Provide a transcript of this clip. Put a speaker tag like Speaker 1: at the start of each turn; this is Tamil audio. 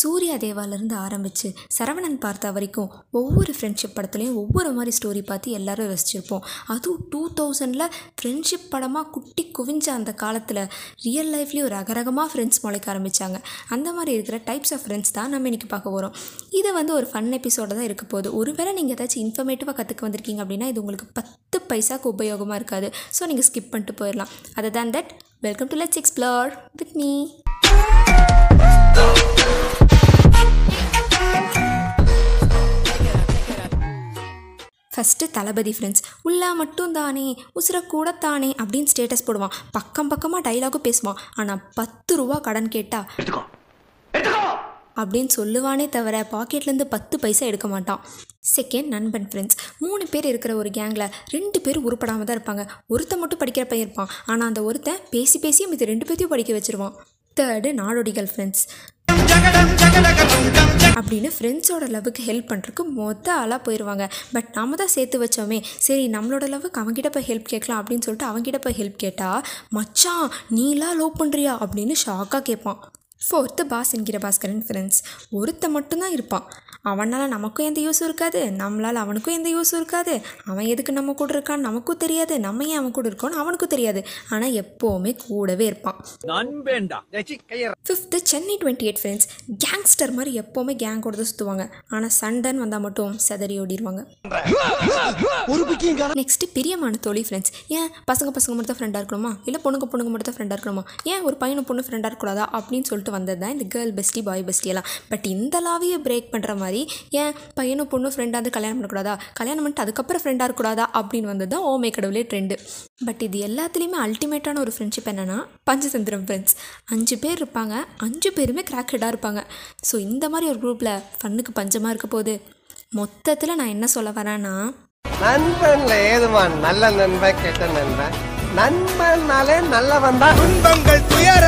Speaker 1: சூர்யா தேவாலேருந்து ஆரம்பித்து சரவணன் பார்த்த வரைக்கும் ஒவ்வொரு ஃப்ரெண்ட்ஷிப் படத்துலையும் ஒவ்வொரு மாதிரி ஸ்டோரி பார்த்து எல்லோரும் ரசிச்சிருப்போம். அதுவும் டூ தௌசண்டில் ஃப்ரெண்ட்ஷிப் படமாக குட்டி குவிஞ்ச அந்த காலத்தில் ரியல் லைஃப்லேயும் ஒரு அகரகமாக ஃப்ரெண்ட்ஸ் முளைக்க ஆரம்பித்தாங்க அந்த மாதிரி இருக்கிற டைப்ஸ் ஆஃப் ஃப்ரெண்ட்ஸ் தான் நம்ம இன்றைக்கி பார்க்க போகிறோம் இது வந்து ஒரு ஃபன் எபிசோட தான் இருக்க போகுது. ஒருவேளை நீங்கள் ஏதாச்சும் இன்ஃபர்மேட்டிவாக கற்றுக்க வந்திருக்கீங்க அப்படின்னா இது உங்களுக்கு பத்து பைசாக்கு உபயோகமாக இருக்காது. ஸோ நீங்கள் ஸ்கிப் பண்ணிட்டு போயிடலாம். அதை தான் that welcome to let's explore with me first Thalapathy friends உள்ளா மட்டும் தானே உசுர கூட தானே அப்படின்னு ஸ்டேட்டஸ் போடுவான். பக்கம் பக்கமாக டைலாகும் பேசுவான். ஆனால் பத்து ரூபா கடன் கேட்டா அப்படின்னு சொல்லுவானே தவிர பாக்கெட்லேருந்து பத்து பைசா எடுக்க மாட்டான். செகண்ட் நண்பன் ஃப்ரெண்ட்ஸ் மூணு பேர் இருக்கிற ஒரு கேங்கில் ரெண்டு பேர் உருப்படாமல் தான் இருப்பாங்க. ஒருத்தன் மட்டும் படிக்கிற பையன் இருப்பான். ஆனால் அந்த ஒருத்தன் பேசி பேசி இது ரெண்டு பேர்த்தையும் படிக்க வச்சிருவான். தேர்டு நாடோடிகள் ஃப்ரெண்ட்ஸ் அப்படின்னு ஃப்ரெண்ட்ஸோட லவ்வுக்கு ஹெல்ப் பண்ணுறதுக்கு மொத்த ஆளாக போயிடுவாங்க பட் நாம தான் சேர்த்து வச்சோமே. சரி நம்மளோட லவ்வுக்கு அவங்ககிட்ட போய் ஹெல்ப் கேட்கலாம் அப்படின்னு சொல்லிட்டு அவங்ககிட்ட போய் ஹெல்ப் கேட்டால் மச்சான் நீலாம் லவ் பண்ணுறியா அப்படின்னு ஷாக்காக கேட்பான். ஃபோர்த்து பாஸ் என்கிற பாஸ்கரன் ஃப்ரெண்ட்ஸ் ஒருத்த மட்டும்தான் இருப்பான். அவனால் நமக்கும் எந்த யூஸும் இருக்காது. நம்மளால் அவனுக்கும் எந்த யூஸும் இருக்காது. அவன் எதுக்கு நம்ம கூட இருக்கான்னு நமக்கும் தெரியாது. நம்ம ஏன் அவன் கூட இருக்கோன்னு அவனுக்கும் தெரியாது. ஆனால் எப்போவுமே கூடவே இருப்பான். Fifth Chennai twenty eight friends gangster மாதிரி எப்போவுமே கேங்கோட தான் சுற்றுவாங்க ஆனால் சண்டன் வந்தால் மட்டும் செதறி ஓடிடுவாங்க நெக்ஸ்ட்டு பிரியமான தோழி ஃப்ரெண்ட்ஸ் ஏன் பசங்க பசங்க மட்டும் தான் ஃப்ரெண்டாக இருக்கணுமா? இல்லை பொண்ணுங்க பொண்ணுங்க மட்டும் தான் ஃப்ரெண்டாக இருக்கணுமா? ஏன் ஒரு பையனும் பொண்ணு ஃப்ரெண்டாக இருக்கக்கூடாதா? அப்படின்னு சொல்லிட்டு வந்தது தான் இந்த கேர்ள் பெஸ்டி பாய் பெஸ்டி எல்லாம். பட் இந்த லாவையை பிரேக் பண்ணுற மாதிரி ஏன் பையனும் பொண்ணும் ஃப்ரெண்டாக இருந்து கல்யாணம் பண்ணக்கூடாதா? கல்யாணம் பண்ணிட்டு அதுக்கப்புறம் ஃப்ரெண்டாக இருக்கக்கூடாதா? அப்படின்னு வந்தது தான் ஓமே கடவுளே ட்ரெண்டு பட் இது எல்லாத்துலேயுமே அல்டிமேட்டான ஒரு ஃப்ரெண்ட்ஷிப் என்னென்னா பஞ்சதந்திரம் ஃப்ரெண்ட்ஸ் அஞ்சு பேர் இருப்பாங்க அஞ்சு பேருமே கிராக் ஹெட்டாக இருப்பாங்க. ஸோ இந்த மாதிரி ஒரு குரூப்பில் ஃபன்னுக்கு பஞ்சமாக இருக்க போகுது. மொத்தத்தில் நான் என்ன சொல்ல வரேன்னா
Speaker 2: நண்பன்ல ஏதுவான் நல்ல நண்பன் கெட்ட நண்பன்? நண்பன்னாலே நல்லவன் தான்.
Speaker 3: துன்பங்கள் துயர